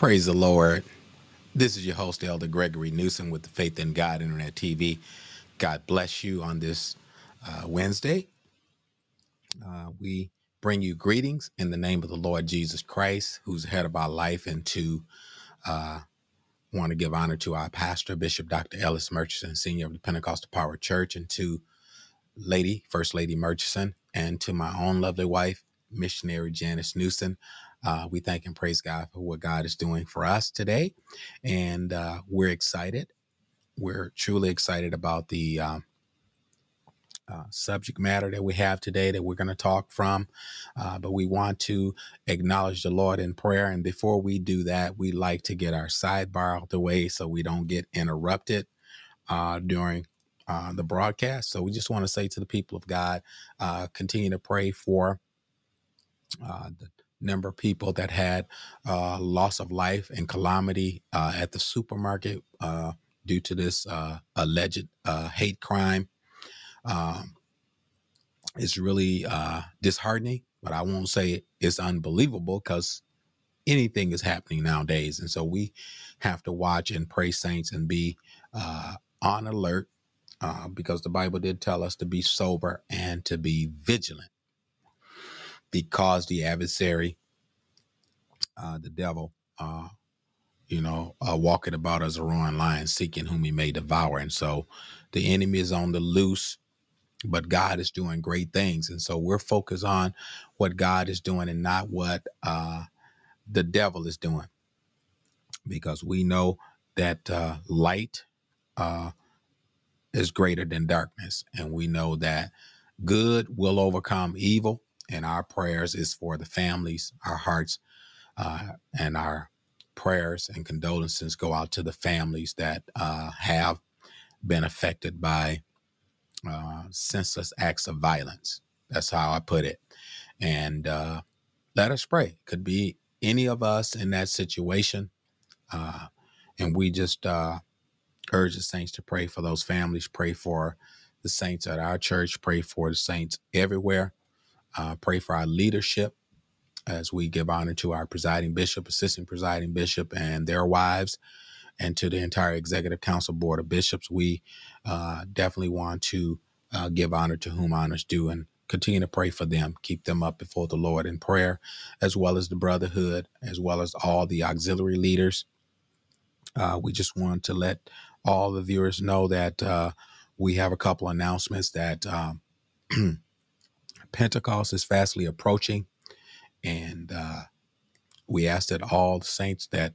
Praise the Lord. This is your host, Elder Gregory Newsom with the Faith in God Internet TV. God bless you on this uh, Wednesday. Uh, we bring you greetings in the name of the Lord Jesus Christ, who's head of our life, and to uh, want to give honor to our pastor, Bishop Dr. Ellis Murchison, Senior of the Pentecostal Power Church, and to Lady, First Lady Murchison, and to my own lovely wife, missionary Janice Newsom. Uh, we thank and praise God for what God is doing for us today. And uh, we're excited. We're truly excited about the um, uh, subject matter that we have today that we're going to talk from. Uh, but we want to acknowledge the Lord in prayer. And before we do that, we like to get our sidebar out of the way so we don't get interrupted uh, during uh, the broadcast. So we just want to say to the people of God, uh, continue to pray for uh, the number of people that had uh, loss of life and calamity uh, at the supermarket uh, due to this uh, alleged uh, hate crime. Um, it's really uh, disheartening, but I won't say it's unbelievable because anything is happening nowadays. And so we have to watch and pray, saints, and be on alert because the Bible did tell us to be sober and to be vigilant because the adversary, uh, the devil, uh, you know, uh, walking about as a roaring lion, seeking whom he may devour. And so the enemy is on the loose, but God is doing great things. And so we're focused on what God is doing and not what uh, the devil is doing because we know that uh, light uh, is greater than darkness. And we know that good will overcome evil. And our prayers is for the families, our hearts, uh, and our prayers and condolences go out to the families that uh, have been affected by uh, senseless acts of violence. That's how I put it. And uh, let us pray. Could be any of us in that situation. Uh, and we just uh, urge the saints to pray for those families, pray for the saints at our church, pray for the saints everywhere, uh, pray for our leadership as we give honor to our presiding bishop, assistant presiding bishop, and their wives, and to the entire executive council board of bishops. We uh, definitely want to uh, give honor to whom honors due and continue to pray for them, keep them up before the Lord in prayer, as well as the brotherhood, as well as all the auxiliary leaders. Uh, we just want to let all the viewers know that uh, we have a couple announcements that um, Pentecost is fastly approaching, and uh, we ask that all the saints that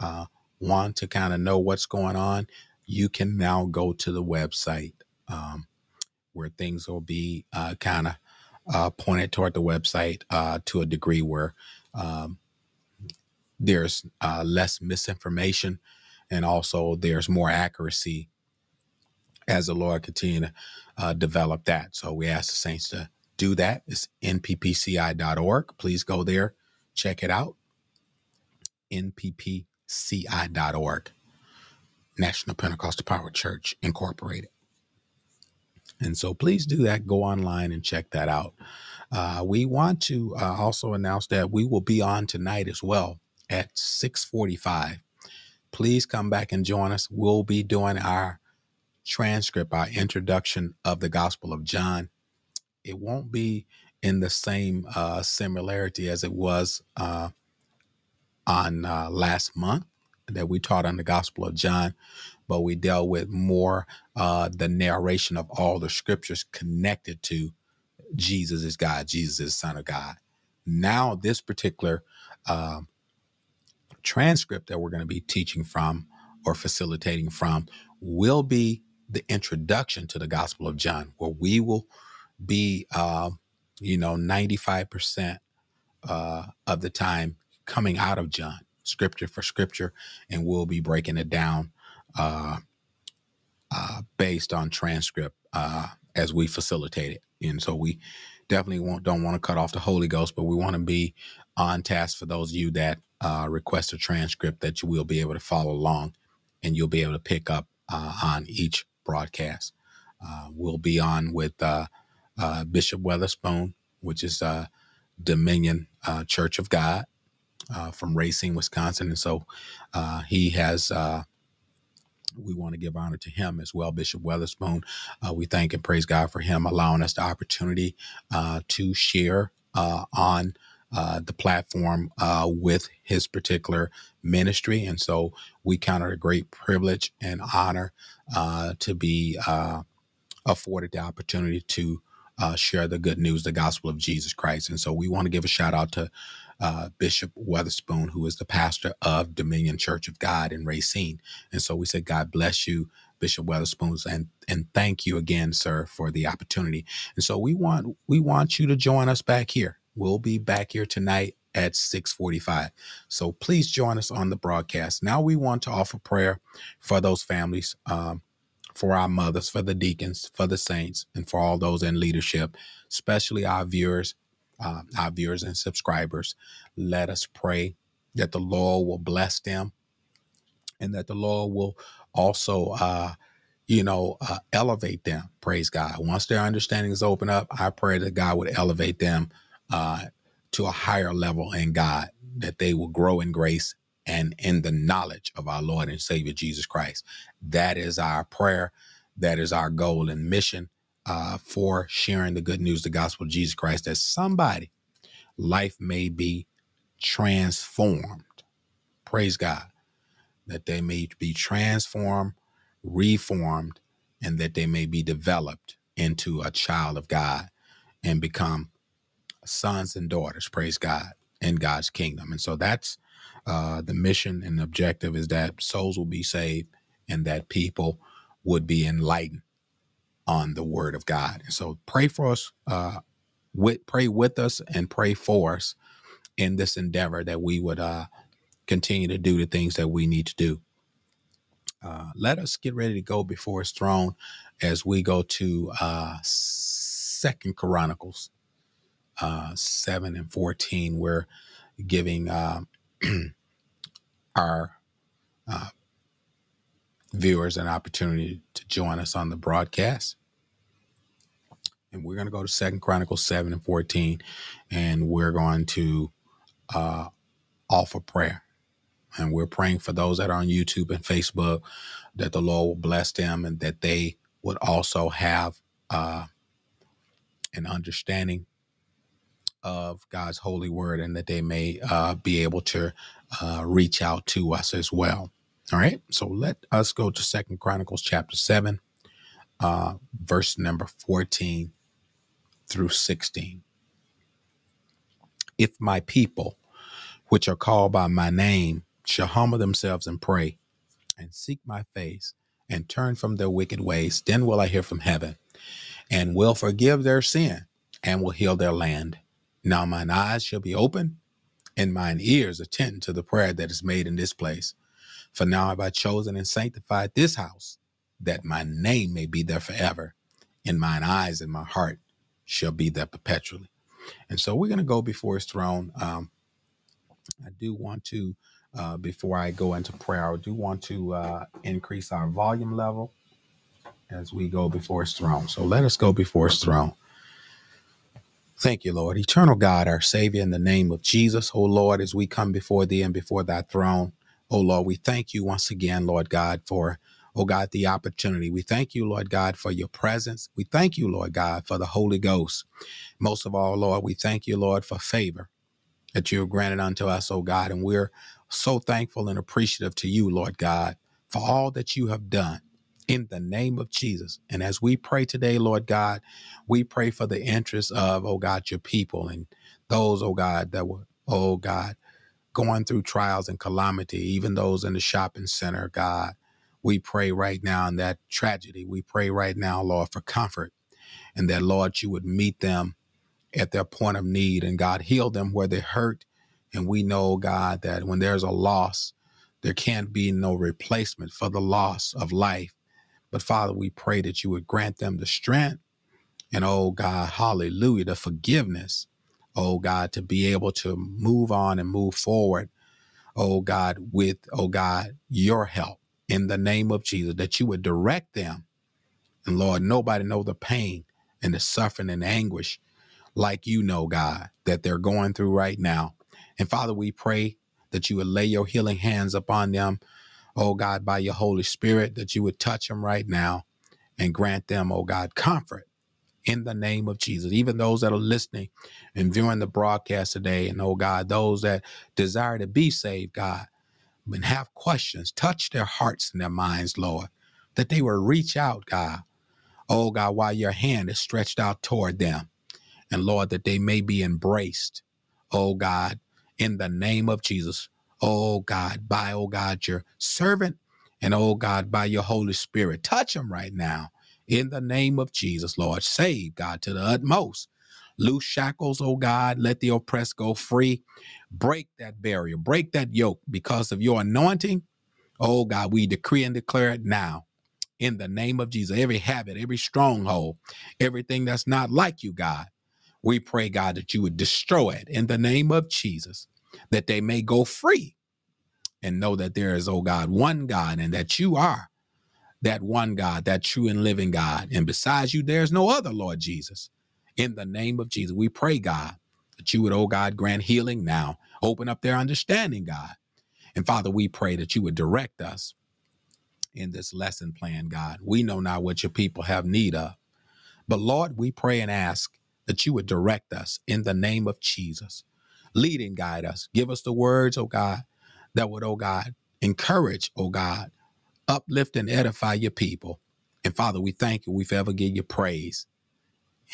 uh, want to kind of know what's going on, you can now go to the website um, where things will be uh, kind of uh, pointed toward the website uh, to a degree where um, there's uh, less misinformation and also there's more accuracy as the Lord continue to uh, develop that. So we ask the saints to do that. It's nppci.org. Please go there, check it out. nppci.org, National Pentecostal Power Church Incorporated. And so please do that. Go online and check that out. Uh, we want to uh, also announce that we will be on tonight as well at 645 please come back and join us. We'll be doing our transcript, our introduction of the Gospel of John. It won't be in the same uh, similarity as it was uh, on uh, last month that we taught on the Gospel of John, but we dealt with more uh, the narration of all the scriptures connected to Jesus is God, Jesus is Son of God. Now, this particular um, transcript that we're going to be teaching from or facilitating from will be the introduction to the Gospel of John, where we will be, uh, you know, 95% uh, of the time coming out of John, scripture for scripture, and we'll be breaking it down uh, uh, based on transcript uh, as we facilitate it. And so we definitely don't want to cut off the Holy Ghost, but we want to be on task for those of you that uh, request a transcript that you will be able to follow along and you'll be able to pick up on each broadcast. We'll be on with uh, uh, Bishop Weatherspoon, which is uh, Dominion Church of God. uh, from Racine, Wisconsin. And so uh, he has. Uh, we want to give honor to him as well, Bishop Weatherspoon. Uh, we thank and praise God for him allowing us the opportunity uh, to share uh, on uh, the platform uh, with his particular ministry. And so we count it a great privilege and honor uh, to be afforded the opportunity to share the good news, the gospel of Jesus Christ. And so we want to give a shout out to uh, Bishop Weatherspoon, who is the pastor of Dominion Church of God in Racine. And so we said, God bless you, Bishop Weatherspoon, and and thank you again, sir, for the opportunity. And so we want we want you to join us back here. We'll be back here tonight at 6:45. So please join us on the broadcast. Now we want to offer prayer for those families, um, for our mothers, for the deacons, for the saints, and for all those in leadership, especially our viewers uh, our viewers and subscribers. Let us pray that the Lord will bless them and that the Lord will also, uh, you know, uh, elevate them. Praise God. Once their understanding is open up, I pray that God would elevate them uh, to a higher level in God, that they will grow in grace and in the knowledge of our Lord and Savior Jesus Christ. That is our prayer. That is our goal and mission uh, for sharing the good news, the gospel of Jesus Christ, that somebody life may be transformed. Praise God. That they may be transformed, reformed, and that they may be developed into a child of God and become sons and daughters, praise God, in God's kingdom. And so that's uh, the mission and objective is that souls will be saved and that people would be enlightened on the word of God. So pray for us, uh, with, pray with us and pray for us in this endeavor that we would uh, continue to do the things that we need to do. Uh, let us get ready to go before his throne as we go to uh, Second Chronicles uh, 7 and 14. We're giving uh, our uh, viewers an opportunity to join us on the broadcast. And we're going to go to Second Chronicles seven and fourteen, and we're going to uh, offer prayer, and we're praying for those that are on YouTube and Facebook that the Lord will bless them and that they would also have uh, an understanding of God's holy word, and that they may uh, be able to uh, reach out to us as well. All right, so let us go to Second Chronicles chapter seven, uh, verse number fourteen through 16. If my people, which are called by my name, shall humble themselves and pray, and seek my face, and turn from their wicked ways, then will I hear from heaven, and will forgive their sin, and will heal their land. Now mine eyes shall be open, and mine ears attend to the prayer that is made in this place. For now have I chosen and sanctified this house, that my name may be there forever, and mine eyes and my heart shall be there perpetually. And so we're going to go before his throne. Um, I do want to, uh, before I go into prayer, I do want to uh, increase our volume level as we go before his throne. So let us go before his throne. Thank you, Lord. Eternal God, our Savior, in the name of Jesus, oh Lord, as we come before thee and before thy throne, oh Lord, we thank you once again, Lord God, for oh God, the opportunity. We thank you, Lord God, for your presence. We thank you, Lord God, for the Holy Ghost. Most of all, Lord, we thank you, Lord, for favor that you have granted unto us, oh God. And we're so thankful and appreciative to you, Lord God, for all that you have done in the name of Jesus. And as we pray today, Lord God, we pray for the interests of, oh God, your people and those, oh God, that were, oh God, going through trials and calamity, even those in the shopping center, God we pray right now in that tragedy. We pray right now, Lord, for comfort and that, Lord, you would meet them at their point of need and God heal them where they hurt. And we know, God, that when there's a loss, there can't be no replacement for the loss of life. But Father, we pray that you would grant them the strength and, oh God, hallelujah, the forgiveness, oh God, to be able to move on and move forward, oh God, with, oh God, your help in the name of Jesus, that you would direct them. And Lord, nobody know the pain and the suffering and anguish like you know, God, that they're going through right now. And Father, we pray that you would lay your healing hands upon them, oh God, by your Holy Spirit, that you would touch them right now and grant them, oh God, comfort in the name of Jesus. Even those that are listening and viewing the broadcast today, and oh God, those that desire to be saved, God, and have questions, touch their hearts and their minds, Lord, that they will reach out, God, oh God, while your hand is stretched out toward them. And Lord, that they may be embraced, oh God, in the name of Jesus. Oh God, by, oh God, your servant, and oh God, by your Holy Spirit. Touch them right now in the name of Jesus, Lord. Save, God, to the utmost. Loose shackles, oh God. Let the oppressed go free. Break that barrier, break that yoke because of your anointing. Oh God, we decree and declare it now in the name of Jesus. Every habit, every stronghold, everything that's not like you, God. We pray, God, that you would destroy it in the name of Jesus, that they may go free and know that there is, oh God, one God and that you are that one God, that true and living God. And besides you, there's no other, Lord Jesus. In the name of Jesus, we pray, God, that you would, oh God, grant healing now. Open up their understanding, God. And Father, we pray that you would direct us in this lesson plan, God. We know now what your people have need of. But Lord, we pray and ask that you would direct us in the name of Jesus. Lead and guide us. Give us the words, oh God, that would, oh God, encourage, oh God, uplift and edify your people. And Father, we thank you. We forever give you praise.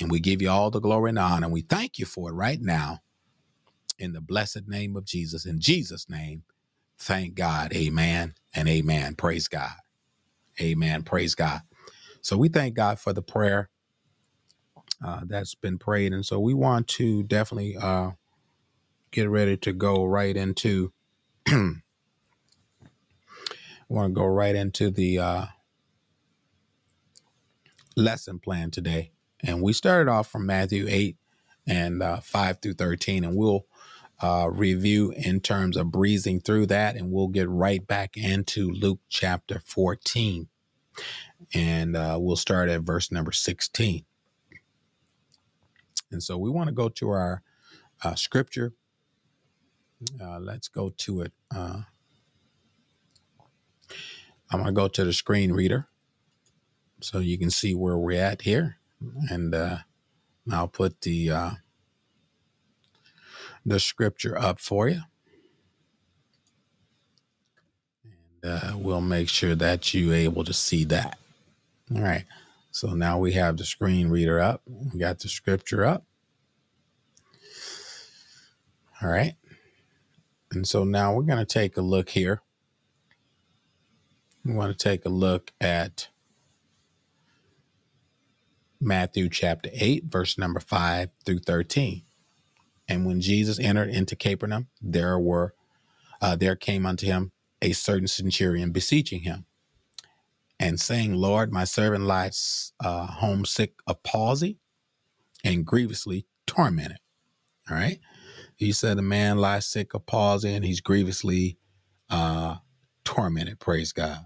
And we give you all the glory and honor. And we thank you for it right now in the blessed name of Jesus. In Jesus' name, thank God. Amen and amen. Praise God. Amen. Praise God. So we thank God for the prayer uh, that's been prayed. And so we want to definitely uh, get ready to go right into want to go right into the uh, lesson plan today. And we started off from Matthew 8 and uh, 5 through 13, and we'll uh, review in terms of breezing through that, and we'll get right back into Luke chapter 14. And uh, we'll start at verse number 16. And so we want to go to our uh, scripture. Uh, let's go to it. Uh, I'm going to go to the screen reader so you can see where we're at here. And uh, I'll put the uh, the scripture up for you. And uh, we'll make sure that you're able to see that. All right. So now we have the screen reader up. We got the scripture up. All right. And so now we're going to take a look here we want to take a look at Matthew chapter 8, verse number 5 through 13. And when Jesus entered into Capernaum, there were uh, there came unto him a certain centurion beseeching him and saying, Lord, my servant lies uh, homesick of palsy and grievously tormented. All right. He said, A man lies sick of palsy and he's grievously uh, tormented. Praise God.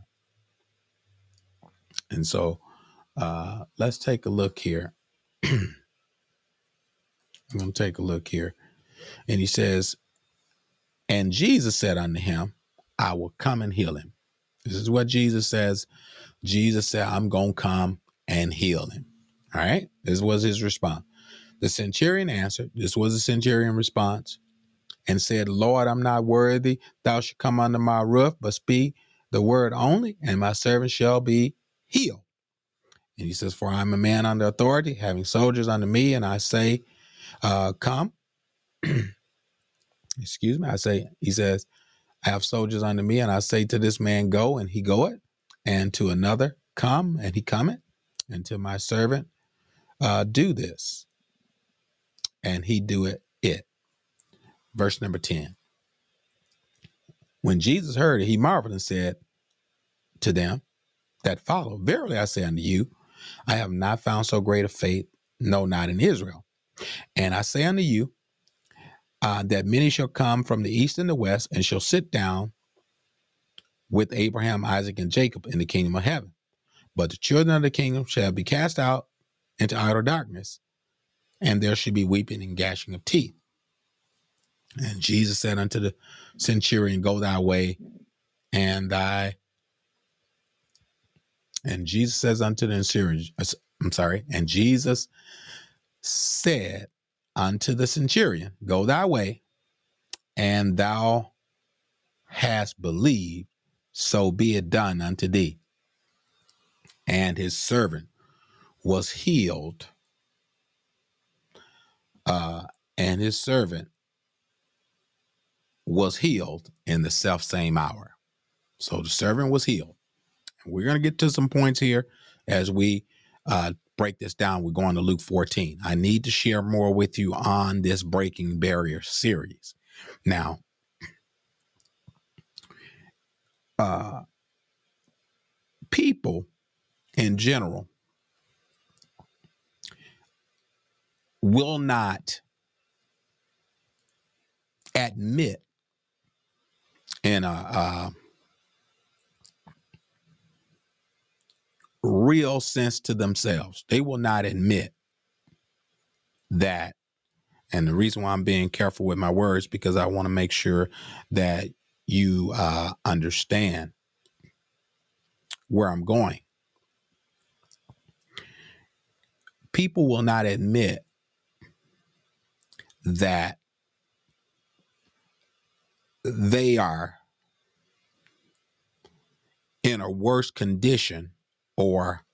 And so uh, let's take a look here. I'm going to take a look here. And he says, And Jesus said unto him, I will come and heal him. This is what Jesus says. Jesus said, I'm going to come and heal him. All right. This was his response. The centurion answered, This was the centurion response, and said, Lord, I'm not worthy. Thou should come under my roof, but speak the word only, and my servant shall be healed. And he says, For I am a man under authority, having soldiers under me, and I say, uh, Come. Excuse me. I say, He says, I have soldiers under me, and I say to this man, Go, and he goeth, and to another, Come, and he cometh, and to my servant, uh, Do this, and he do it. It. Verse number 10. When Jesus heard it, he marveled and said to them, that follow. Verily I say unto you, I have not found so great a faith, no, not in Israel. And I say unto you, uh, that many shall come from the east and the west and shall sit down with Abraham, Isaac, and Jacob in the kingdom of heaven. But the children of the kingdom shall be cast out into outer darkness, and there should be weeping and gashing of teeth. And Jesus said unto the centurion, Go thy way, and thy and Jesus says unto the centurion, uh, I'm sorry, and Jesus said unto the centurion, Go thy way, and thou hast believed, so be it done unto thee. And his servant was healed, uh, and his servant was healed in the self same hour. So the servant was healed. We're going to get to some points here as we uh, break this down. We're going to Luke 14. I need to share more with you on this Breaking Barrier series. Now, uh, people in general will not admit in a, a real sense to themselves. They will not admit that. And the reason why I'm being careful with my words because I want to make sure that you uh, understand where I'm going. People will not admit that they are in a worse condition or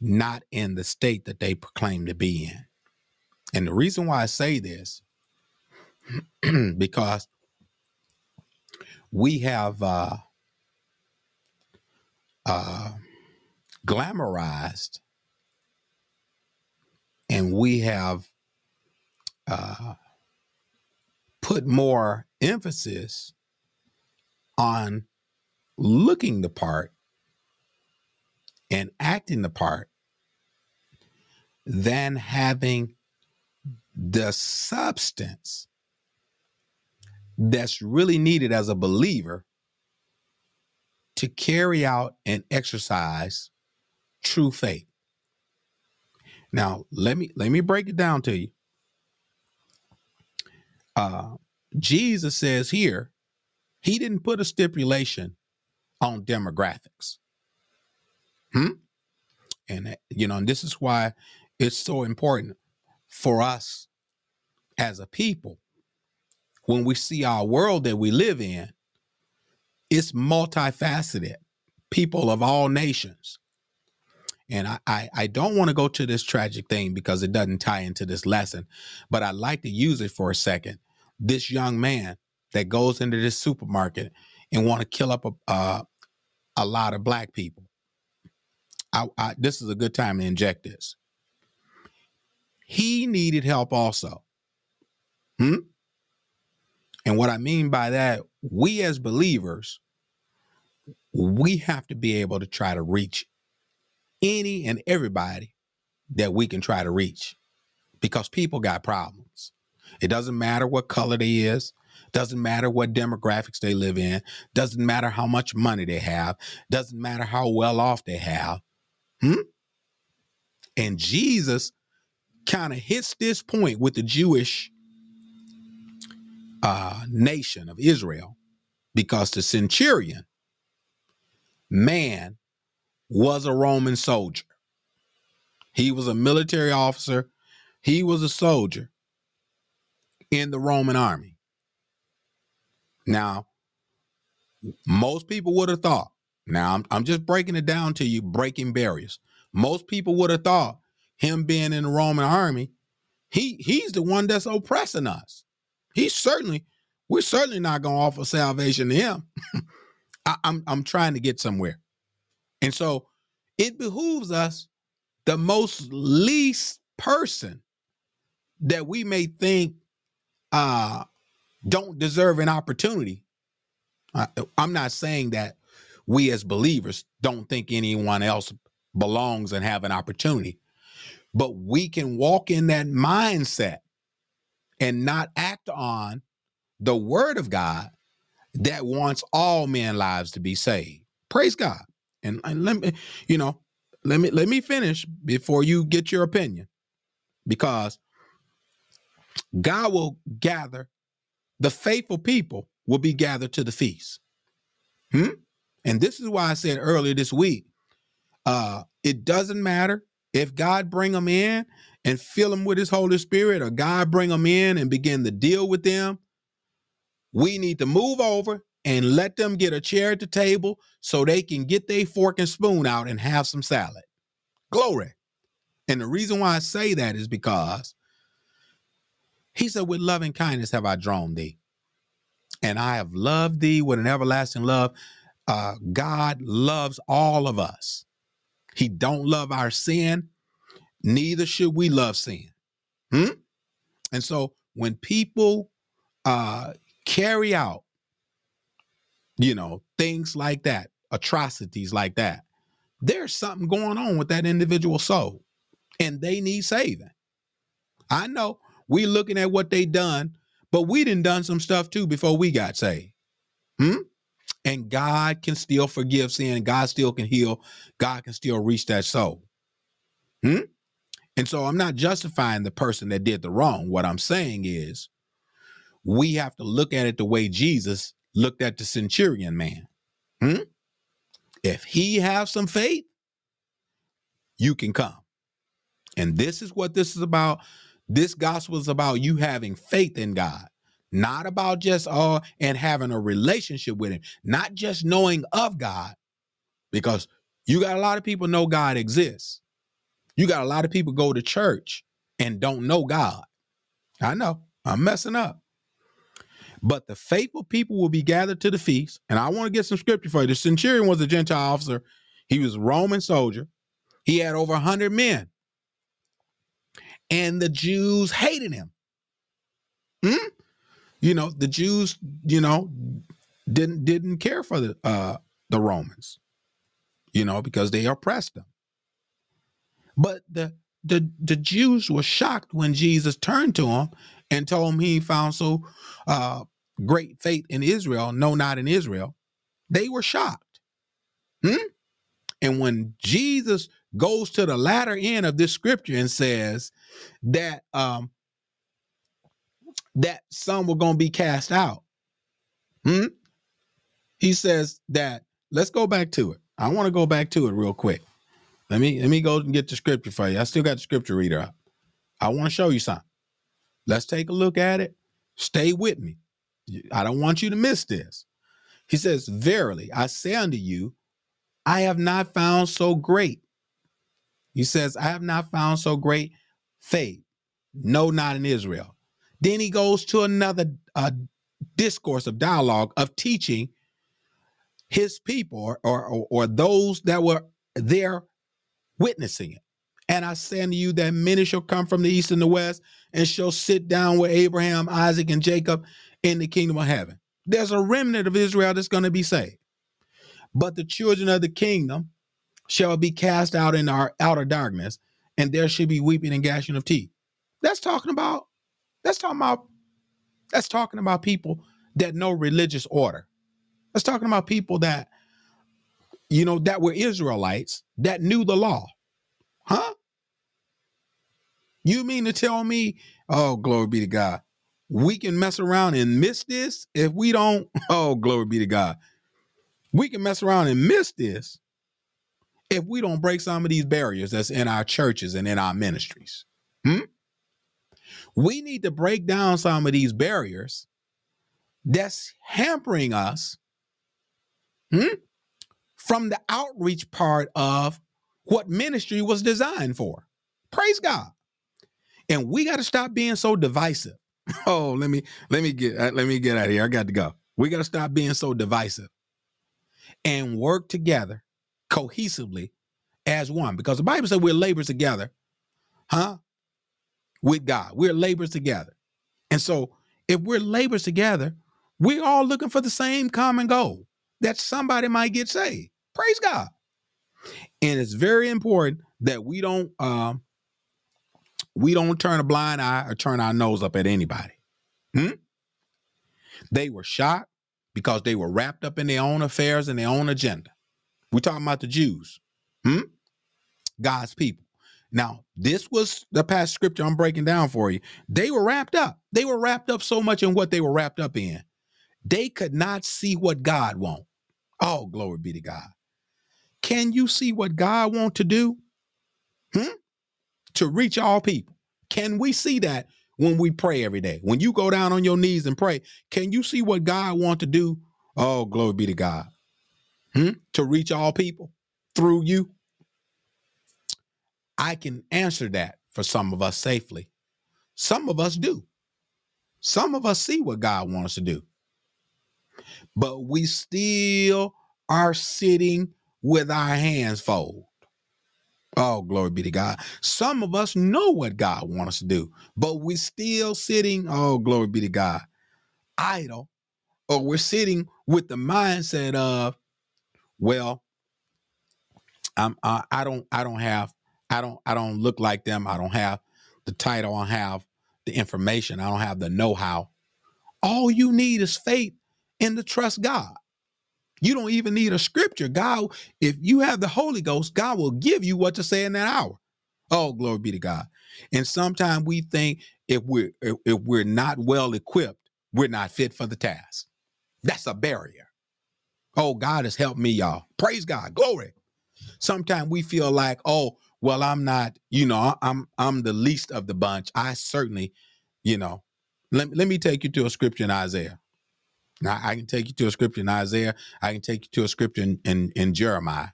not in the state that they proclaim to be in. And the reason why I say this, because we have uh, uh, glamorized and we have uh, put more emphasis on looking the part and acting the part than having the substance that's really needed as a believer to carry out and exercise true faith. Now, let me let me break it down to you. Uh, Jesus says here, he didn't put a stipulation on demographics. Hmm? And you know, and this is why it's so important for us as a people when we see our world that we live in, it's multifaceted, people of all nations. And I, I, I don't want to go to this tragic thing because it doesn't tie into this lesson, but I'd like to use it for a second. This young man that goes into this supermarket and want to kill up a, a lot of black people. I, I, this is a good time to inject this. He needed help also. Hmm? And what I mean by that, we as believers, we have to be able to try to reach any and everybody that we can try to reach because people got problems. It doesn't matter what color they is, doesn't matter what demographics they live in, doesn't matter how much money they have, doesn't matter how well off they have. Hmm? And Jesus kind of hits this point with the Jewish uh, nation of Israel because the centurion man was a Roman soldier. He was a military officer. He was a soldier in the Roman army. Now, most people would have thought, now I'm, I'm just breaking it down to you, breaking barriers. Most people would have thought him being in the Roman army, he he's the one that's oppressing us. He's certainly, we're certainly not going to offer salvation to him. I, I'm I'm trying to get somewhere. And so it behooves us, the most least person that we may think uh don't deserve an opportunity. I, I'm not saying that we as believers don't think anyone else belongs and have an opportunity, but we can walk in that mindset and not act on the word of God that wants all men lives to be saved. Praise God. And, let me, you know, let me let me finish before you get your opinion. Because God will gather the faithful people will be gathered to the feast. Hmm? And this is why I said earlier this week, uh, it doesn't matter if God bring them in and fill them with his Holy Spirit, or God bring them in and begin to deal with them. We need to move over and let them get a chair at the table so they can get their fork and spoon out and have some salad. Glory. And the reason why I say that is because he said, With loving kindness have I drawn thee, and I have loved thee with an everlasting love. Uh, God loves all of us. He don't love our sin, neither should we love sin. Hmm? And so when people uh, carry out, you know, things like that, atrocities like that, there's something going on with that individual soul, and they need saving. I know we looking at what they done, but we didn't done some stuff too before we got saved. Hmm? And God can still forgive sin. God still can heal. God can still reach that soul. Hmm? And so I'm not justifying the person that did the wrong. What I'm saying is we have to look at it the way Jesus looked at the centurion man. Hmm? If he have some faith, you can come. And this is what this is about. This gospel is about you having faith in God, not about just uh and having a relationship with him, not just knowing of God, because you got a lot of people know God exists. You got a lot of people go to church and don't know God. I know I'm messing up. But the faithful people will be gathered to the feast. And I want to get some scripture for you. The centurion was a Gentile officer, he was a Roman soldier. He had over 100 men and the Jews hated him. Hmm? You know, the Jews, you know, didn't didn't care for the uh the Romans, you know, because they oppressed them. But the the the Jews were shocked when Jesus turned to them and told him he found so uh great faith in Israel, no, not in Israel. They were shocked. Hmm? And when Jesus goes to the latter end of this scripture and says that um that some were going to be cast out. Hmm? He says that let's go back to it. I want to go back to it real quick. Let me let me go and get the scripture for you. I still got the scripture reader up. I want to show you something. Let's take a look at it. Stay with me. I don't want you to miss this. He says, Verily, I say unto you, I have not found so great he says, I have not found so great faith. No, not in Israel. Then he goes to another uh, discourse of dialogue of teaching his people or, or, or those that were there witnessing it. And I say unto you that many shall come from the east and the west and shall sit down with Abraham, Isaac, and Jacob in the kingdom of heaven. There's a remnant of Israel that's going to be saved. But the children of the kingdom shall be cast out in our outer darkness, and there should be weeping and gashing of teeth. That's talking about, that's talking about, that's talking about people that know religious order. That's talking about people that, you know, that were Israelites that knew the law. Huh? You mean to tell me, oh, glory be to God, we can mess around and miss this if we don't? Oh, glory be to God. We can mess around and miss this if we don't break some of these barriers that's in our churches and in our ministries. Hmm? We need to break down some of these barriers that's hampering us hmm, from the outreach part of what ministry was designed for. Praise God. And we got to stop being so divisive. Oh, let me let me get uh, let me get out of here. I got to go. We got to stop being so divisive and work together cohesively as one because the Bible said we're laborers together, huh? With God. We're laborers together. And so if we're laborers together, we're all looking for the same common goal that somebody might get saved. Praise God. And it's very important that we don't um we don't turn a blind eye or turn our nose up at anybody. Hmm? They were shocked because they were wrapped up in their own affairs and their own agenda. We're talking about the Jews. Hmm? God's people. Now, this was the past scripture I'm breaking down for you. They were wrapped up. They were wrapped up so much in what they were wrapped up in. They could not see what God want. Oh, glory be to God. Can you see what God want to do? Hmm? To reach all people. Can we see that when we pray every day? When you go down on your knees and pray, can you see what God want to do? Oh, glory be to God. Hmm? To reach all people through you. I can answer that for some of us safely. Some of us do. Some of us see what God wants us to do, but we still are sitting with our hands folded. Oh, glory be to God. Some of us know what God wants us to do, but we're still sitting, oh, glory be to God, idle, or we're sitting with the mindset of, well, I'm, I, I don't, I don't have, I don't, I don't look like them. I don't have the title. I don't have the information. I don't have the know-how. All you need is faith and to trust God. You don't even need a scripture. God, if you have the Holy Ghost, God will give you what to say in that hour. Oh, glory be to God. And sometimes we think if we're if, we're not well equipped, we're not fit for the task. That's a barrier. Oh, God has helped me, y'all. Praise God. Glory. Sometimes we feel like, oh, well, I'm not, you know, I'm I'm the least of the bunch. I certainly, you know, let, let me take you to a scripture in Isaiah. Now I can take you to a scripture in Isaiah. I can take you to a scripture in, in, in Jeremiah.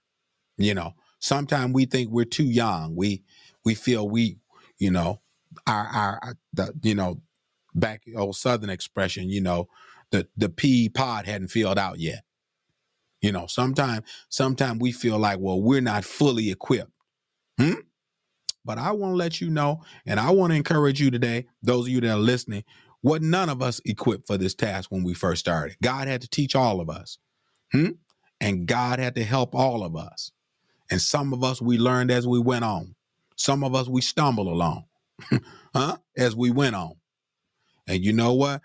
You know, sometimes we think we're too young. We we feel we, you know, our our the you know, back old Southern expression, you know, the the pea pod hadn't filled out yet. You know, sometimes sometimes we feel like, well, we're not fully equipped. Hmm? But I want to let you know, and I want to encourage you today, those of you that are listening, what none of us equipped for this task when we first started. God had to teach all of us. Hmm? And God had to help all of us. And some of us we learned as we went on. Some of us we stumbled along, huh? As we went on. And you know what?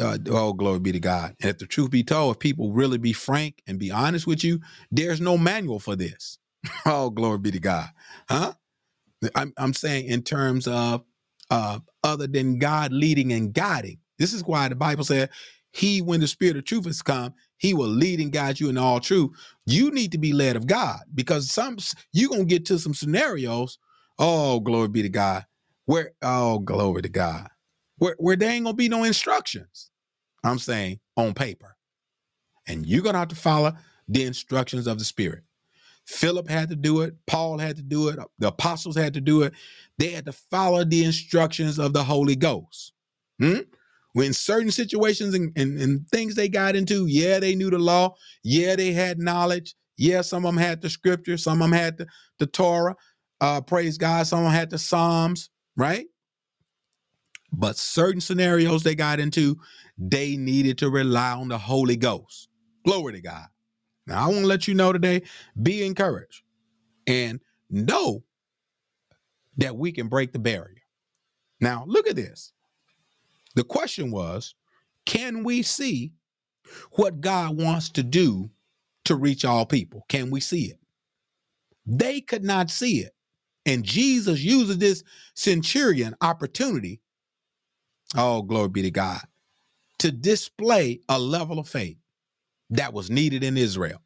Uh, oh, glory be to God. And if the truth be told, if people really be frank and be honest with you, there's no manual for this. oh, glory be to God. Huh? I'm, I'm saying in terms of uh, other than God leading and guiding. This is why the Bible said, He, when the Spirit of truth has come, He will lead and guide you in all truth. You need to be led of God because some you're gonna get to some scenarios. Oh, glory be to God. Where oh, glory to God. Where where there ain't gonna be no instructions. I'm saying on paper. And you're gonna have to follow the instructions of the Spirit. Philip had to do it. Paul had to do it. The apostles had to do it. They had to follow the instructions of the Holy Ghost. Hmm? When certain situations and, and, and things they got into, yeah, they knew the law. Yeah, they had knowledge. Yeah, some of them had the scripture. Some of them had the, the Torah. Uh, praise God. Some of them had the Psalms, right? But certain scenarios they got into, they needed to rely on the Holy Ghost. Glory to God. Now, I want to let you know today be encouraged and know that we can break the barrier. Now, look at this. The question was can we see what God wants to do to reach all people? Can we see it? They could not see it. And Jesus uses this centurion opportunity, oh, glory be to God, to display a level of faith that was needed in Israel.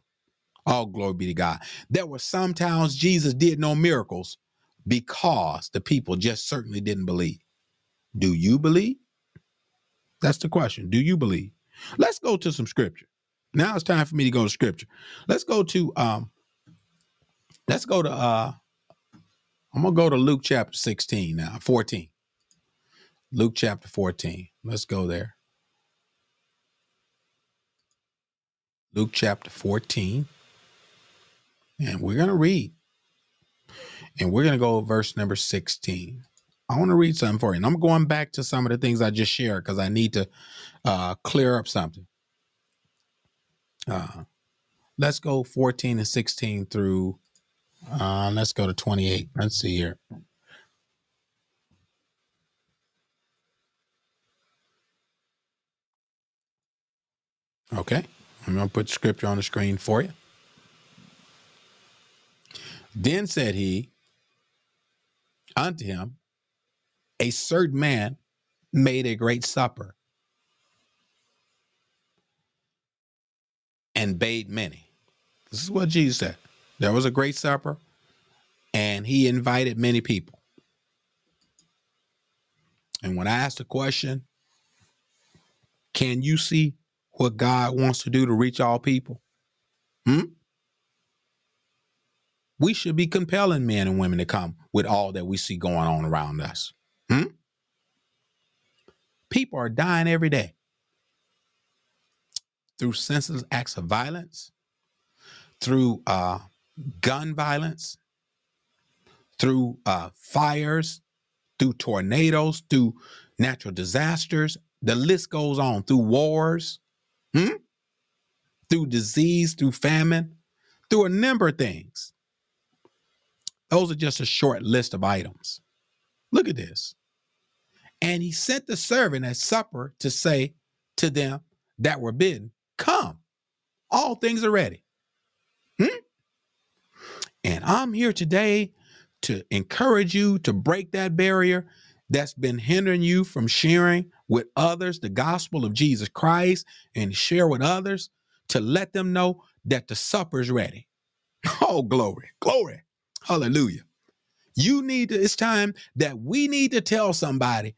All glory be to God. There were some towns Jesus did no miracles because the people just certainly didn't believe. Do you believe? That's the question. Do you believe? Let's go to some scripture. Now it's time for me to go to scripture. Let's go to um let's go to uh I'm gonna go to Luke chapter 16 now, 14. Luke chapter 14. Let's go there. Luke chapter 14. And we're going to read. And we're going to go verse number 16. I want to read something for you. And I'm going back to some of the things I just shared because I need to uh, clear up something. Uh, let's go 14 and 16 through, uh, let's go to 28. Let's see here. Okay. I'm going to put scripture on the screen for you. Then said he, unto him, a certain man made a great supper and bade many. This is what Jesus said. There was a great supper, and he invited many people. And when I asked the question, can you see what God wants to do to reach all people? Hmm? We should be compelling men and women to come with all that we see going on around us. Hmm? People are dying every day through senseless acts of violence, through uh, gun violence, through uh, fires, through tornadoes, through natural disasters. The list goes on through wars, hmm? through disease, through famine, through a number of things. Those are just a short list of items. Look at this. And he sent the servant at supper to say to them that were bidden, Come, all things are ready. Hmm? And I'm here today to encourage you to break that barrier that's been hindering you from sharing with others the gospel of Jesus Christ and share with others to let them know that the supper's ready. Oh, glory, glory, hallelujah. You need to, it's time that we need to tell somebody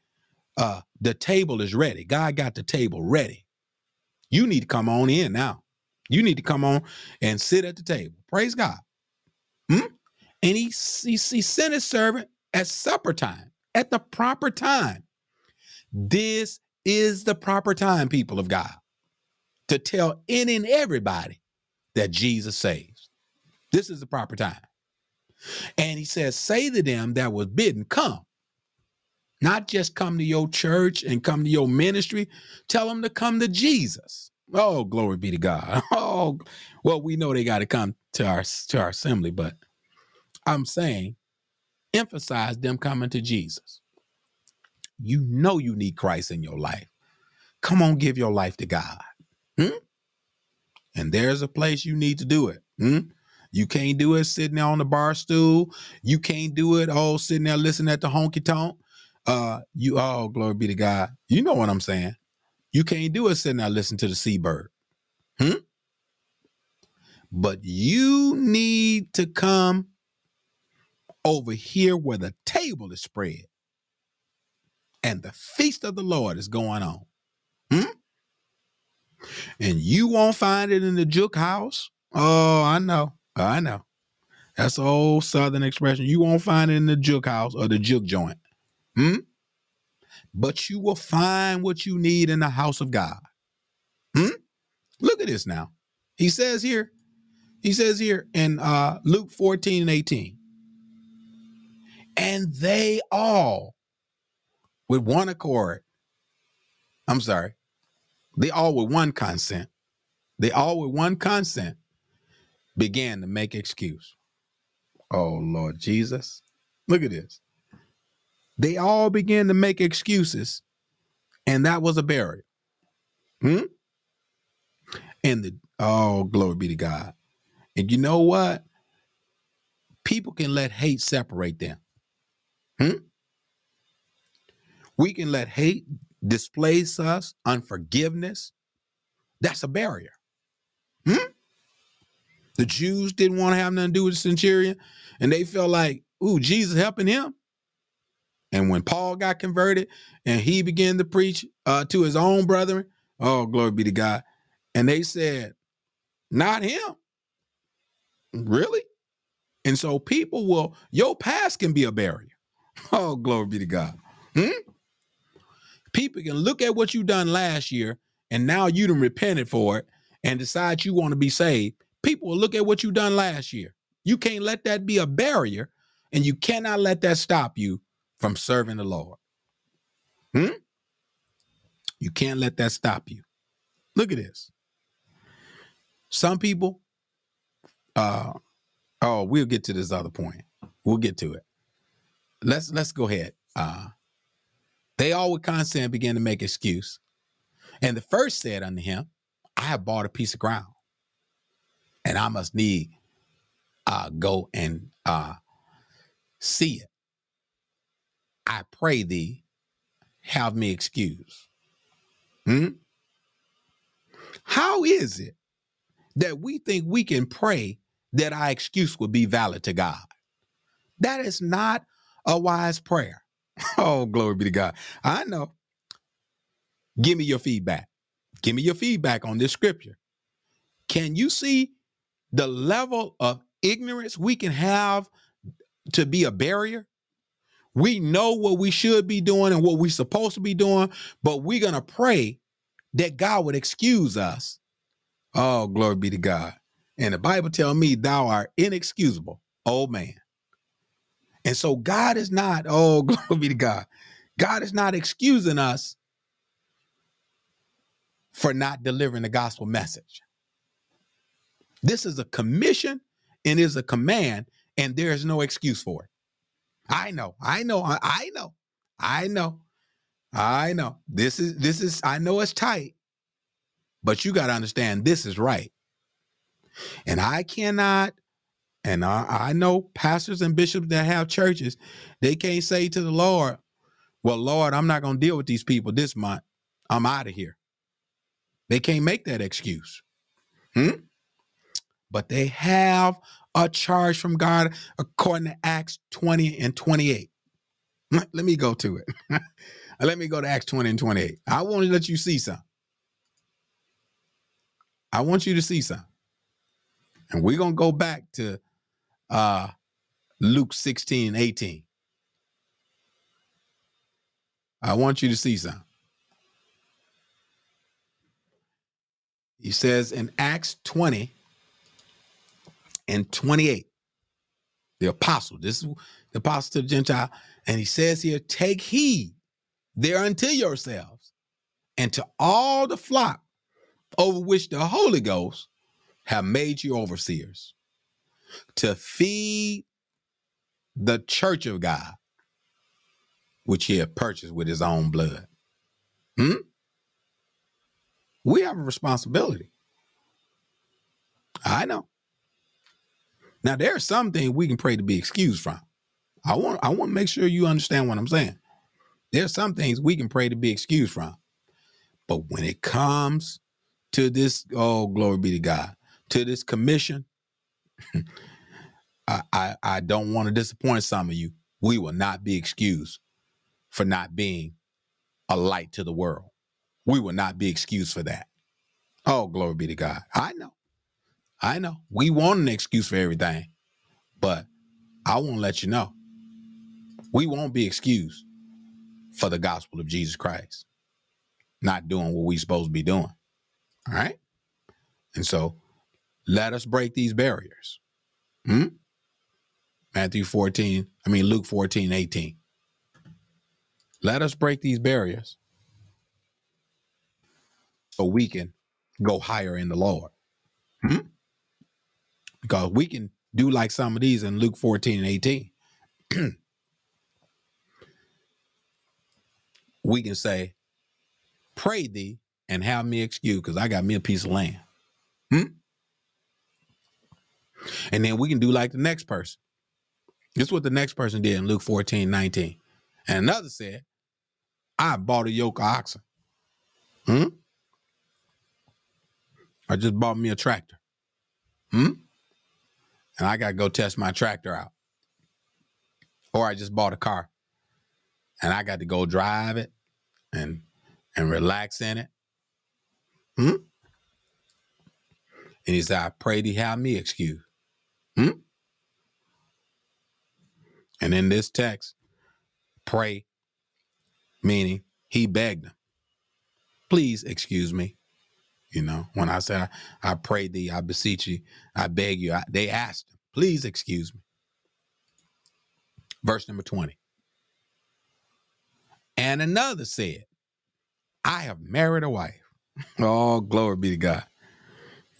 uh the table is ready. God got the table ready. You need to come on in now. You need to come on and sit at the table. Praise God. Hmm? And he, he, he sent his servant at supper time, at the proper time. This is the proper time, people of God, to tell any and everybody that Jesus saves. This is the proper time. And he says, Say to them that was bidden, Come. Not just come to your church and come to your ministry. Tell them to come to Jesus. Oh, glory be to God. Oh, well, we know they got to come to our to our assembly, but I'm saying emphasize them coming to Jesus. You know you need Christ in your life. Come on, give your life to God. Hmm? And there's a place you need to do it. Hmm? You can't do it sitting there on the bar stool. You can't do it oh sitting there listening at the honky tonk. Uh, you oh glory be to God. You know what I'm saying. You can't do it sitting there listening to the Seeburg. Hmm? But you need to come over here where the table is spread and the feast of the Lord is going on. Hmm? And you won't find it in the juke house. Oh, I know. I know. That's an old southern expression. You won't find it in the juke house or the juke joint. Hmm? But you will find what you need in the house of God. Hmm? Look at this now. He says here, he says here in uh, Luke 14 and 18, and they all with one accord, I'm sorry, they all with one consent, they all with one consent began to make excuse. Oh Lord Jesus. Look at this. They all began to make excuses, and that was a barrier. Hmm? And the oh, glory be to God. And you know what? People can let hate separate them. Hmm? We can let hate displace us, unforgiveness. That's a barrier. Hmm? The Jews didn't want to have nothing to do with the centurion, and they felt like, ooh, Jesus helping him. And when Paul got converted and he began to preach uh, to his own brethren, oh, glory be to God. And they said, not him. Really? And so people will, your past can be a barrier. Oh, glory be to God. Hmm? People can look at what you done last year and now you done repented for it and decide you want to be saved. People will look at what you done last year. You can't let that be a barrier and you cannot let that stop you from serving the Lord. Hmm? You can't let that stop you. Look at this. Some people, uh, oh, we'll get to this other point. We'll get to it. Let's let's go ahead. Uh, they all with consent began to make excuse. And the first said unto him, I have bought a piece of ground, and I must need uh, go and uh, see it. I pray thee, have me excused. Hmm? How is it that we think we can pray that our excuse will be valid to God? That is not a wise prayer. Oh, glory be to God. I know. Give me your feedback. Give me your feedback on this scripture. Can you see the level of ignorance we can have to be a barrier? We know what we should be doing and what we're supposed to be doing, but we're going to pray that God would excuse us. Oh, glory be to God. And the Bible tells me, Thou art inexcusable, old man. And so God is not, oh, glory be to God. God is not excusing us for not delivering the gospel message. This is a commission and is a command, and there is no excuse for it. I know, I know, I, know, I know, I know. This is this is I know it's tight, but you got to understand this is right. And I cannot, and I, I know pastors and bishops that have churches, they can't say to the Lord, Well, Lord, I'm not gonna deal with these people this month. I'm out of here. They can't make that excuse. Hmm? But they have a charge from God according to Acts 20 and 28. Let me go to it. let me go to Acts 20 and 28. I want to let you see something. I want you to see something. And we're going to go back to uh, Luke 16 and 18. I want you to see something. He says in Acts 20 and 28, the apostle, this is the apostle to the Gentile, and he says here, take heed there unto yourselves and to all the flock over which the Holy Ghost have made you overseers to feed the church of God, which he had purchased with his own blood. Hmm? We have a responsibility. I know. Now there are some things we can pray to be excused from. I want I want to make sure you understand what I'm saying. There's some things we can pray to be excused from. But when it comes to this, oh, glory be to God, to this commission, I, I, I don't want to disappoint some of you. We will not be excused for not being a light to the world. We will not be excused for that. Oh, glory be to God. I know. I know. We want an excuse for everything, but I won't let you know. We won't be excused for the gospel of Jesus Christ, not doing what we supposed to be doing. All right. And so let us break these barriers. Hmm? Matthew 14, I mean, Luke 14, 18. Let us break these barriers so we can go higher in the Lord. Hmm? Because we can do like some of these in Luke 14 and 18. we can say, Pray thee and have me excused because I got me a piece of land. Hmm? And then we can do like the next person. This is what the next person did in Luke 14, 19. And another said, I bought a yoke of oxen. Hmm? I just bought me a tractor. Hmm? And I got to go test my tractor out. Or I just bought a car and I got to go drive it and and relax in it. Hmm? And he said, I pray thee have me excuse. Hmm? And in this text, pray, meaning he begged him, please excuse me. You know, when I say, I, I pray thee, I beseech you, I beg you, I, they asked him, please excuse me. Verse number 20. And another said, I have married a wife. Oh, glory be to God.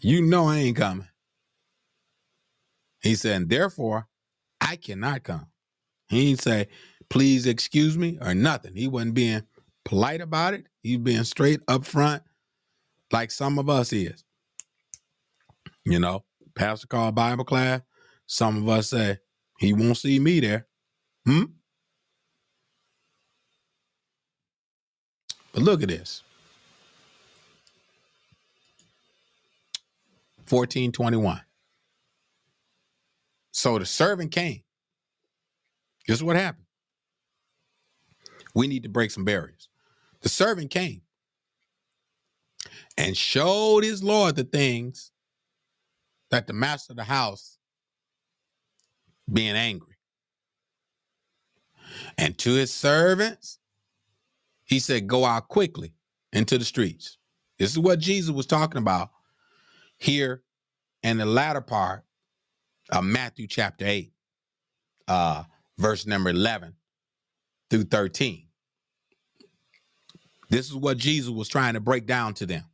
You know I ain't coming. He said, and therefore, I cannot come. He didn't say, please excuse me or nothing. He wasn't being polite about it. He was being straight up front, like some of us is. You know, pastor called Bible class. Some of us say, he won't see me there. Hmm? But look at this. 1421. So the servant came. Is what happened. We need to break some barriers. The servant came and showed his Lord the things that the master of the house being angry. And to his servants, he said, Go out quickly into the streets. This is what Jesus was talking about here in the latter part of Matthew chapter 8, uh, verse number 11 through 13. This is what Jesus was trying to break down to them.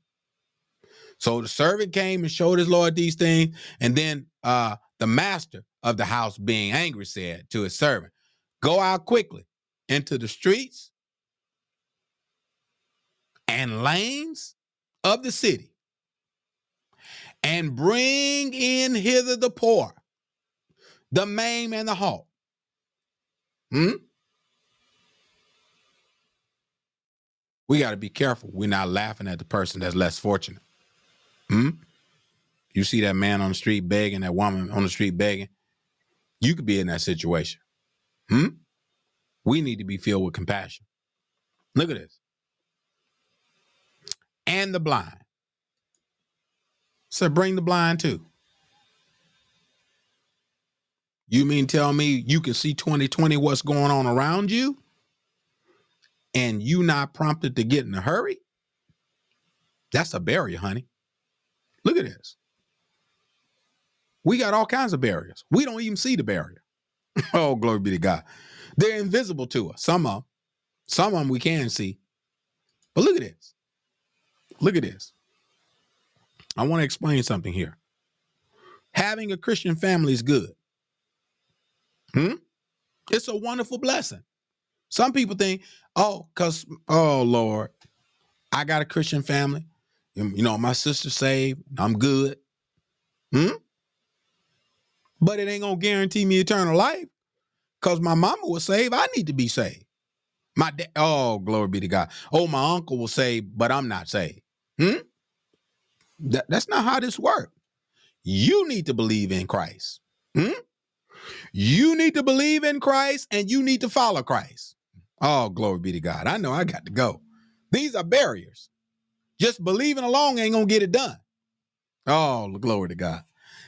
So the servant came and showed his Lord these things, and then uh, the master of the house, being angry, said to his servant, Go out quickly into the streets and lanes of the city and bring in hither the poor, the maimed, and the halt. Hmm? We got to be careful. We're not laughing at the person that's less fortunate. Hmm? You see that man on the street begging, that woman on the street begging. You could be in that situation. Hmm? We need to be filled with compassion. Look at this. And the blind. So bring the blind too. You mean tell me you can see 2020 what's going on around you? And you not prompted to get in a hurry? That's a barrier, honey. Look at this. We got all kinds of barriers. We don't even see the barrier. oh, glory be to God. They're invisible to us. Some of them. Some of them we can see. But look at this. Look at this. I want to explain something here. Having a Christian family is good. Hmm? It's a wonderful blessing. Some people think, oh, because, oh, Lord, I got a Christian family. You know, my sister saved. I'm good. Hmm? But it ain't going to guarantee me eternal life because my mama was saved. I need to be saved. My dad, oh, glory be to God. Oh, my uncle was saved, but I'm not saved. Hmm? That, that's not how this works. You need to believe in Christ. Hmm? You need to believe in Christ and you need to follow Christ. Oh, glory be to God. I know I got to go. These are barriers. Just believing along ain't going to get it done. Oh, glory to God.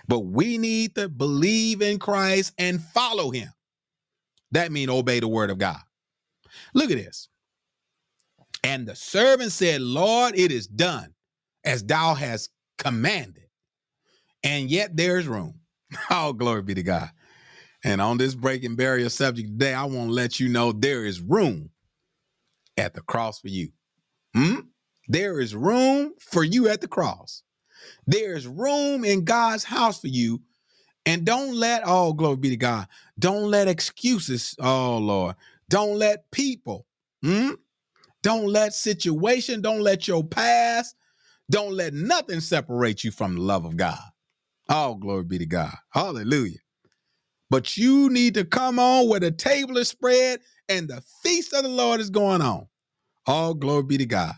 But we need to believe in Christ and follow him. That means obey the word of God. Look at this. And the servant said, Lord, it is done as thou hast commanded. And yet there's room. Oh, glory be to God. And on this breaking barrier subject today, I want to let you know there is room at the cross for you. Hmm? There is room for you at the cross. There is room in God's house for you. And don't let, oh, glory be to God. Don't let excuses, oh, Lord. Don't let people, hmm? Don't let situation, don't let your past, don't let nothing separate you from the love of God. Oh, glory be to God. Hallelujah. But you need to come on where the table is spread and the feast of the Lord is going on. All glory be to God.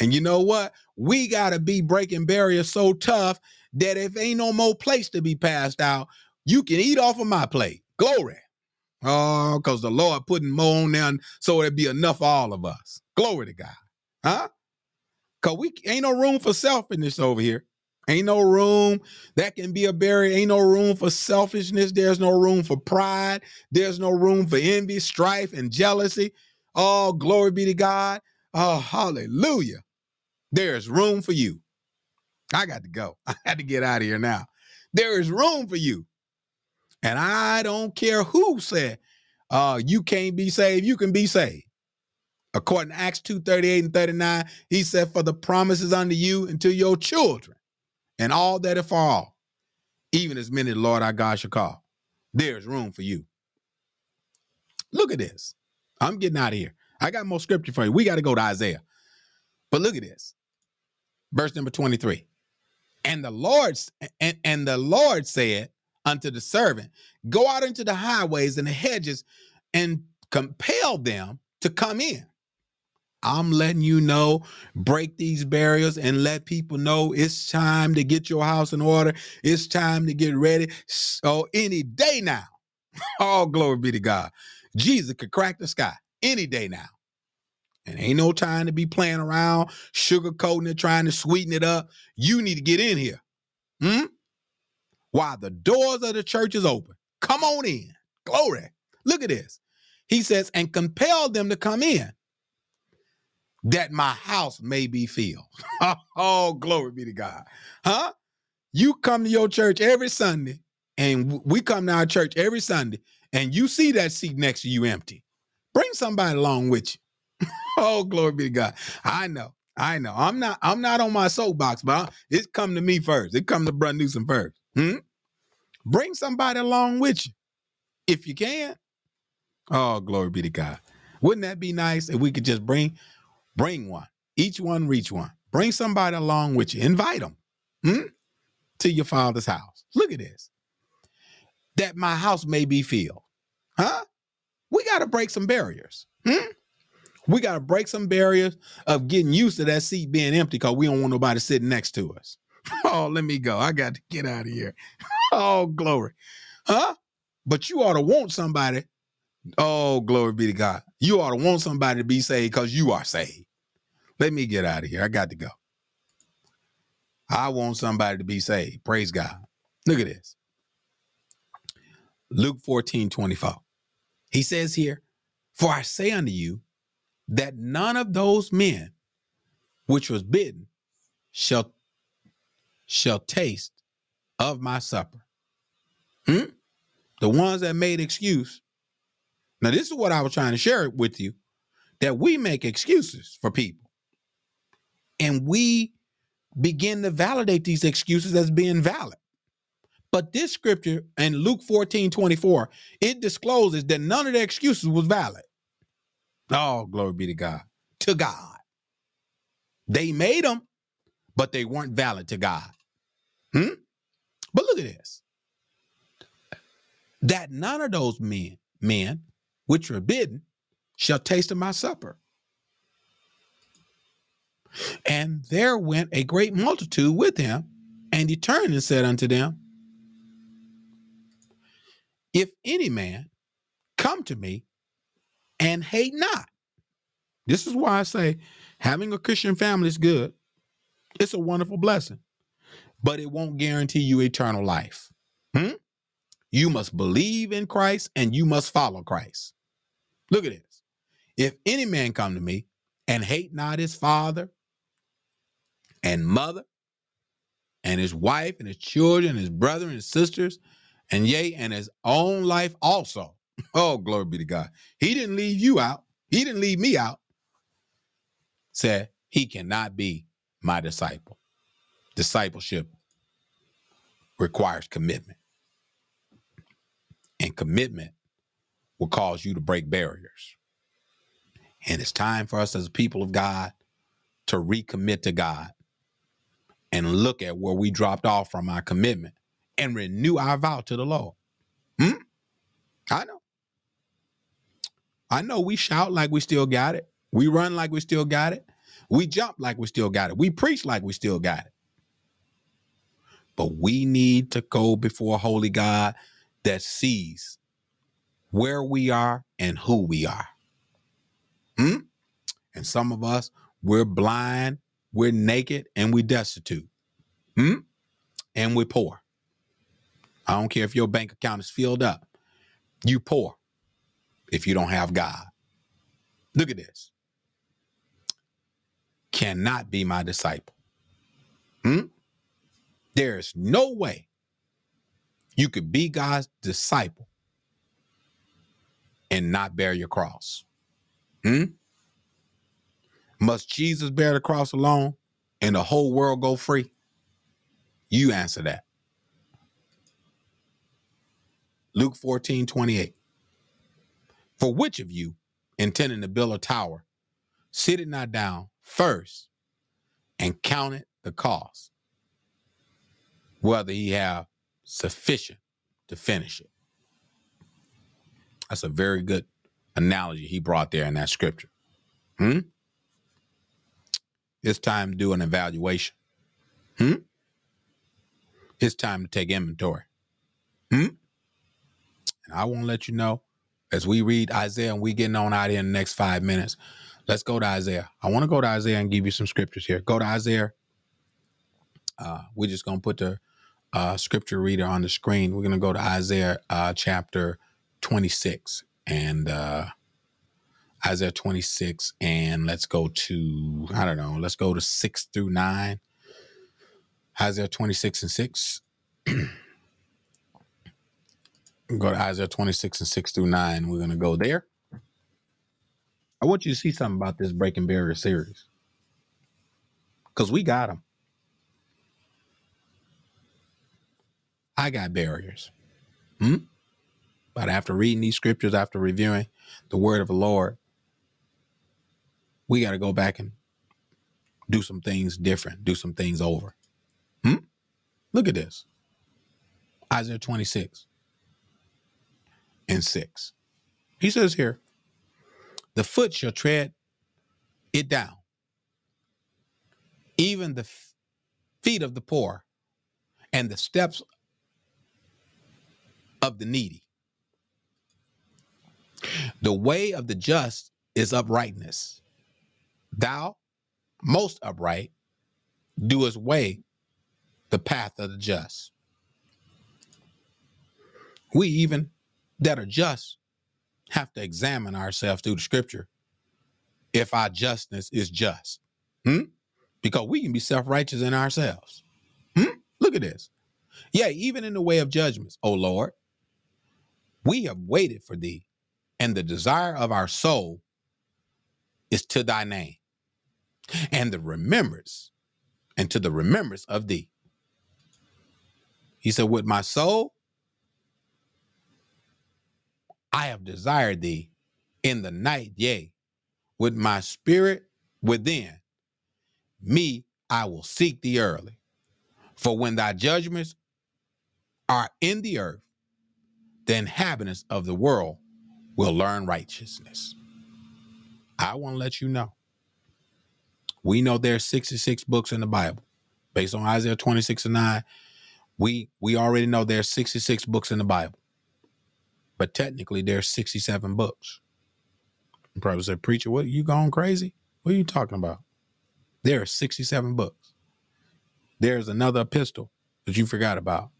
And you know what? We got to be breaking barriers so tough that if ain't no more place to be passed out, you can eat off of my plate. Glory. Oh, because the Lord putting more on there so it would be enough for all of us. Glory to God. Huh? Cause we ain't no room for selfishness over here. Ain't no room that can be a barrier. Ain't no room for selfishness. There's no room for pride. There's no room for envy, strife, and jealousy. Oh, glory be to God. Oh, hallelujah. There's room for you. I got to go. I had to get out of here now. There is room for you. And I don't care who said uh, you can't be saved, you can be saved. According to Acts 2 38 and 39, he said, For the promises unto you and to your children, and all that are far even as many Lord our God shall call. There's room for you. Look at this. I'm getting out of here. I got more scripture for you. We got to go to Isaiah. But look at this. Verse number 23. And the Lord and, and the Lord said unto the servant, Go out into the highways and the hedges and compel them to come in I'm letting you know, break these barriers and let people know it's time to get your house in order. It's time to get ready. So any day now, all glory be to God. Jesus could crack the sky any day now. And ain't no time to be playing around, sugarcoating it, trying to sweeten it up. You need to get in here. Hmm? While the doors of the church is open. Come on in. Glory. Look at this. He says, and compel them to come in that my house may be filled. oh, glory be to God. Huh? You come to your church every Sunday, and we come to our church every Sunday, and you see that seat next to you empty. Bring somebody along with you. oh, glory be to God. I know. I know. I'm not. I'm not on my soapbox, but it's come to me first. It come to Brother Newsom first. Hmm? Bring somebody along with you, if you can. Oh, glory be to God. Wouldn't that be nice if we could just bring Bring one. Each one reach one. Bring somebody along with you. Invite them hmm, to your father's house. Look at this. That my house may be filled. Huh? We got to break some barriers. Hmm? We got to break some barriers of getting used to that seat being empty because we don't want nobody sitting next to us. Oh, let me go. I got to get out of here. Oh, glory. Huh? But you ought to want somebody Oh, glory be to God. You ought to want somebody to be saved because you are saved. Let me get out of here. I got to go. I want somebody to be saved. Praise God. Look at this. Luke 14, 24. He says here, For I say unto you that none of those men which was bidden shall shall taste of my supper. Hmm? The ones that made excuse now, this is what I was trying to share with you that we make excuses for people. And we begin to validate these excuses as being valid. But this scripture in Luke 14 24, it discloses that none of the excuses was valid. Oh, glory be to God. To God. They made them, but they weren't valid to God. Hmm? But look at this. That none of those men, men which were bidden shall taste of my supper. And there went a great multitude with him, and he turned and said unto them, If any man come to me and hate not, this is why I say having a Christian family is good. It's a wonderful blessing, but it won't guarantee you eternal life. Hmm? You must believe in Christ and you must follow Christ. Look at this. If any man come to me and hate not his father and mother and his wife and his children, and his brother and his sisters, and yea, and his own life also. Oh, glory be to God. He didn't leave you out. He didn't leave me out. Said he cannot be my disciple. Discipleship requires commitment. And commitment will cause you to break barriers. And it's time for us as a people of God to recommit to God and look at where we dropped off from our commitment and renew our vow to the Lord. Hmm? I know. I know we shout like we still got it. We run like we still got it. We jump like we still got it. We preach like we still got it. But we need to go before holy God that sees where we are and who we are. Hmm? And some of us, we're blind, we're naked, and we're destitute. Hmm? And we're poor. I don't care if your bank account is filled up. You poor if you don't have God. Look at this. Cannot be my disciple. Hmm? There's no way you could be God's disciple and not bear your cross? Hmm? Must Jesus bear the cross alone and the whole world go free? You answer that. Luke 14, 28. For which of you, intending to build a tower, sit it not down first and count it the cost, whether he have sufficient to finish it? That's a very good analogy he brought there in that scripture. Hmm? It's time to do an evaluation. Hmm? It's time to take inventory. Hmm? And I want to let you know as we read Isaiah and we getting on out here in the next five minutes. Let's go to Isaiah. I want to go to Isaiah and give you some scriptures here. Go to Isaiah. Uh, we're just gonna put the uh, scripture reader on the screen. We're gonna go to Isaiah uh, chapter 26 and uh, Isaiah 26, and let's go to I don't know. Let's go to six through nine. Isaiah 26 and 6. go to Isaiah 26 and 6 through 9. We're going to go there. I want you to see something about this Breaking Barrier series because we got them. I got barriers. Hmm? But after reading these scriptures, after reviewing the word of the Lord, we got to go back and do some things different, do some things over. Hmm? Look at this Isaiah 26 and 6. He says here, the foot shall tread it down, even the feet of the poor, and the steps of the needy. The way of the just is uprightness. Thou, most upright, doest way the path of the just. We even that are just have to examine ourselves through the scripture if our justness is just. Hmm? Because we can be self righteous in ourselves. Hmm? Look at this. Yeah, even in the way of judgments, O Lord, we have waited for thee, and the desire of our soul is to thy name, and the remembrance, and to the remembrance of thee. He said, With my soul, I have desired thee in the night, yea, with my spirit within me, I will seek thee early. For when thy judgments are in the earth, the inhabitants of the world will learn righteousness. I want to let you know. We know there's 66 books in the Bible. Based on Isaiah 26 and 9, we we already know there's 66 books in the Bible. But technically there's 67 books. You probably said, Preacher, what you going crazy? What are you talking about? There are 67 books. There's another epistle that you forgot about.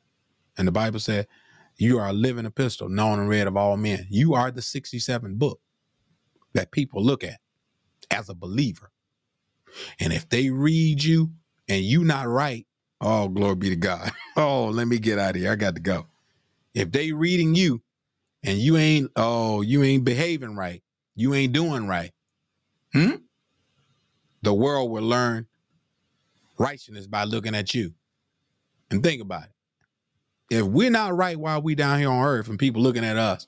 And the Bible said, You are a living epistle, known and read of all men. You are the 67 book that people look at as a believer. And if they read you and you not right, oh, glory be to God. Oh, let me get out of here. I got to go. If they reading you and you ain't, oh, you ain't behaving right, you ain't doing right, hmm? The world will learn righteousness by looking at you. And think about it. If we're not right while we down here on earth and people looking at us,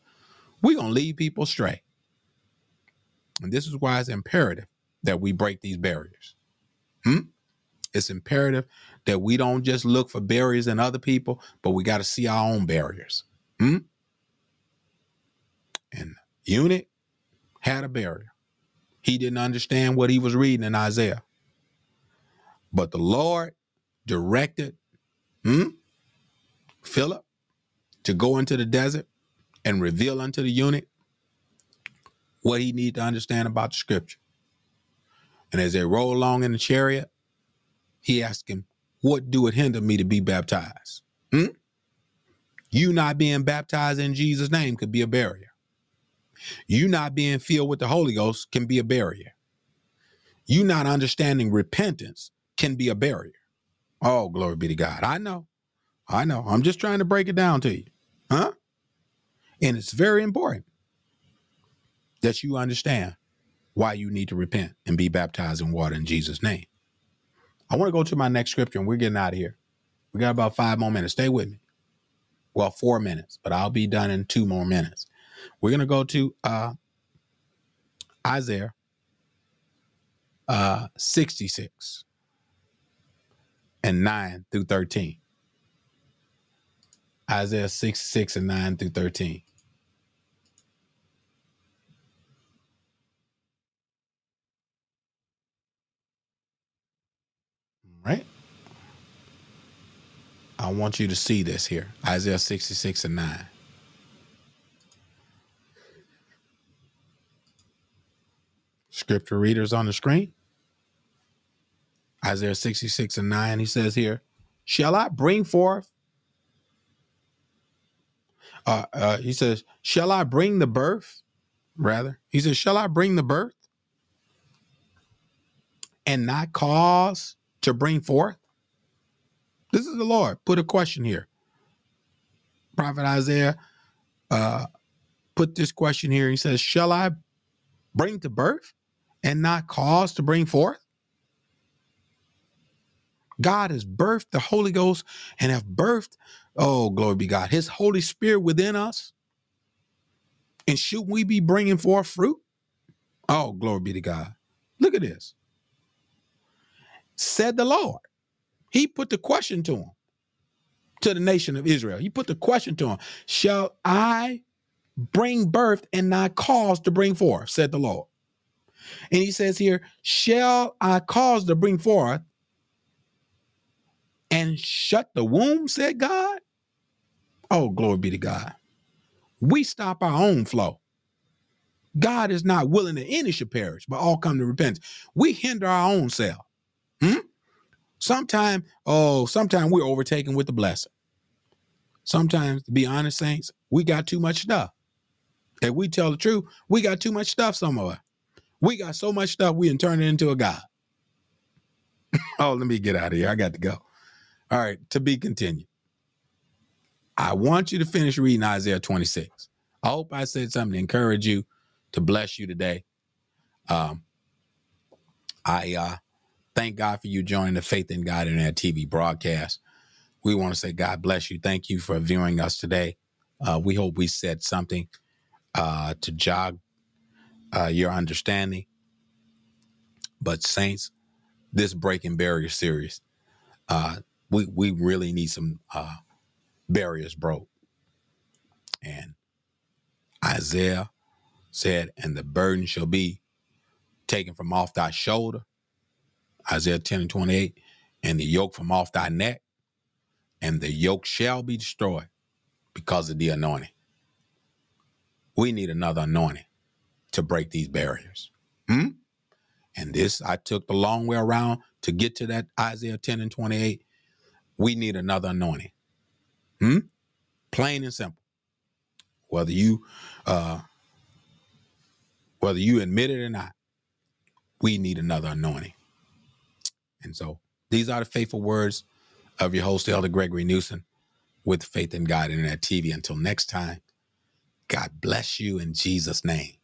we're gonna lead people astray. And this is why it's imperative that we break these barriers. Hmm? It's imperative that we don't just look for barriers in other people, but we got to see our own barriers. Hmm? And eunuch had a barrier. He didn't understand what he was reading in Isaiah. But the Lord directed hmm, Philip to go into the desert and reveal unto the eunuch what he needed to understand about the scripture. And as they roll along in the chariot, he asked him, What do it hinder me to be baptized? Hmm? You not being baptized in Jesus' name could be a barrier. You not being filled with the Holy Ghost can be a barrier. You not understanding repentance can be a barrier. Oh, glory be to God. I know. I know. I'm just trying to break it down to you. Huh? And it's very important that you understand why you need to repent and be baptized in water in Jesus' name. I want to go to my next scripture and we're getting out of here. We got about five more minutes. Stay with me. Well, four minutes, but I'll be done in two more minutes. We're going to go to uh, Isaiah uh, 66 and 9 through 13. Isaiah 6, 6 and 9 through 13. right? I want you to see this here Isaiah 66 and 9. Scripture readers on the screen. Isaiah 66 and 9, he says here, Shall I bring forth? Uh, uh, he says, Shall I bring the birth? Rather, he says, Shall I bring the birth and not cause to bring forth? This is the Lord. Put a question here. Prophet Isaiah uh, put this question here. He says, Shall I bring to birth and not cause to bring forth? God has birthed the Holy Ghost and have birthed, oh, glory be God, his Holy Spirit within us. And should we be bringing forth fruit? Oh, glory be to God. Look at this. Said the Lord. He put the question to him, to the nation of Israel. He put the question to him Shall I bring birth and not cause to bring forth? Said the Lord. And he says here, Shall I cause to bring forth and shut the womb, said God. Oh, glory be to God. We stop our own flow. God is not willing that any should perish, but all come to repentance. We hinder our own self. Hmm? Sometimes, oh, sometimes we're overtaken with the blessing. Sometimes, to be honest, saints, we got too much stuff. If we tell the truth, we got too much stuff, some of us. We got so much stuff, we can turn it into a God. oh, let me get out of here. I got to go. All right, to be continued. I want you to finish reading Isaiah 26. I hope I said something to encourage you, to bless you today. Um, I uh, thank God for you joining the Faith in God Internet TV broadcast. We want to say, God bless you. Thank you for viewing us today. Uh, we hope we said something uh, to jog uh, your understanding. But, Saints, this Breaking Barrier series, uh, we we really need some uh, barriers broke. And Isaiah said, "And the burden shall be taken from off thy shoulder." Isaiah ten and twenty eight, and the yoke from off thy neck, and the yoke shall be destroyed because of the anointing. We need another anointing to break these barriers. Hmm? And this I took the long way around to get to that Isaiah 10 and 28 we need another anointing. Hmm? Plain and simple. Whether you uh whether you admit it or not, we need another anointing. And so these are the faithful words of your host, Elder Gregory Newsom, with Faith in God Internet TV. Until next time, God bless you in Jesus' name.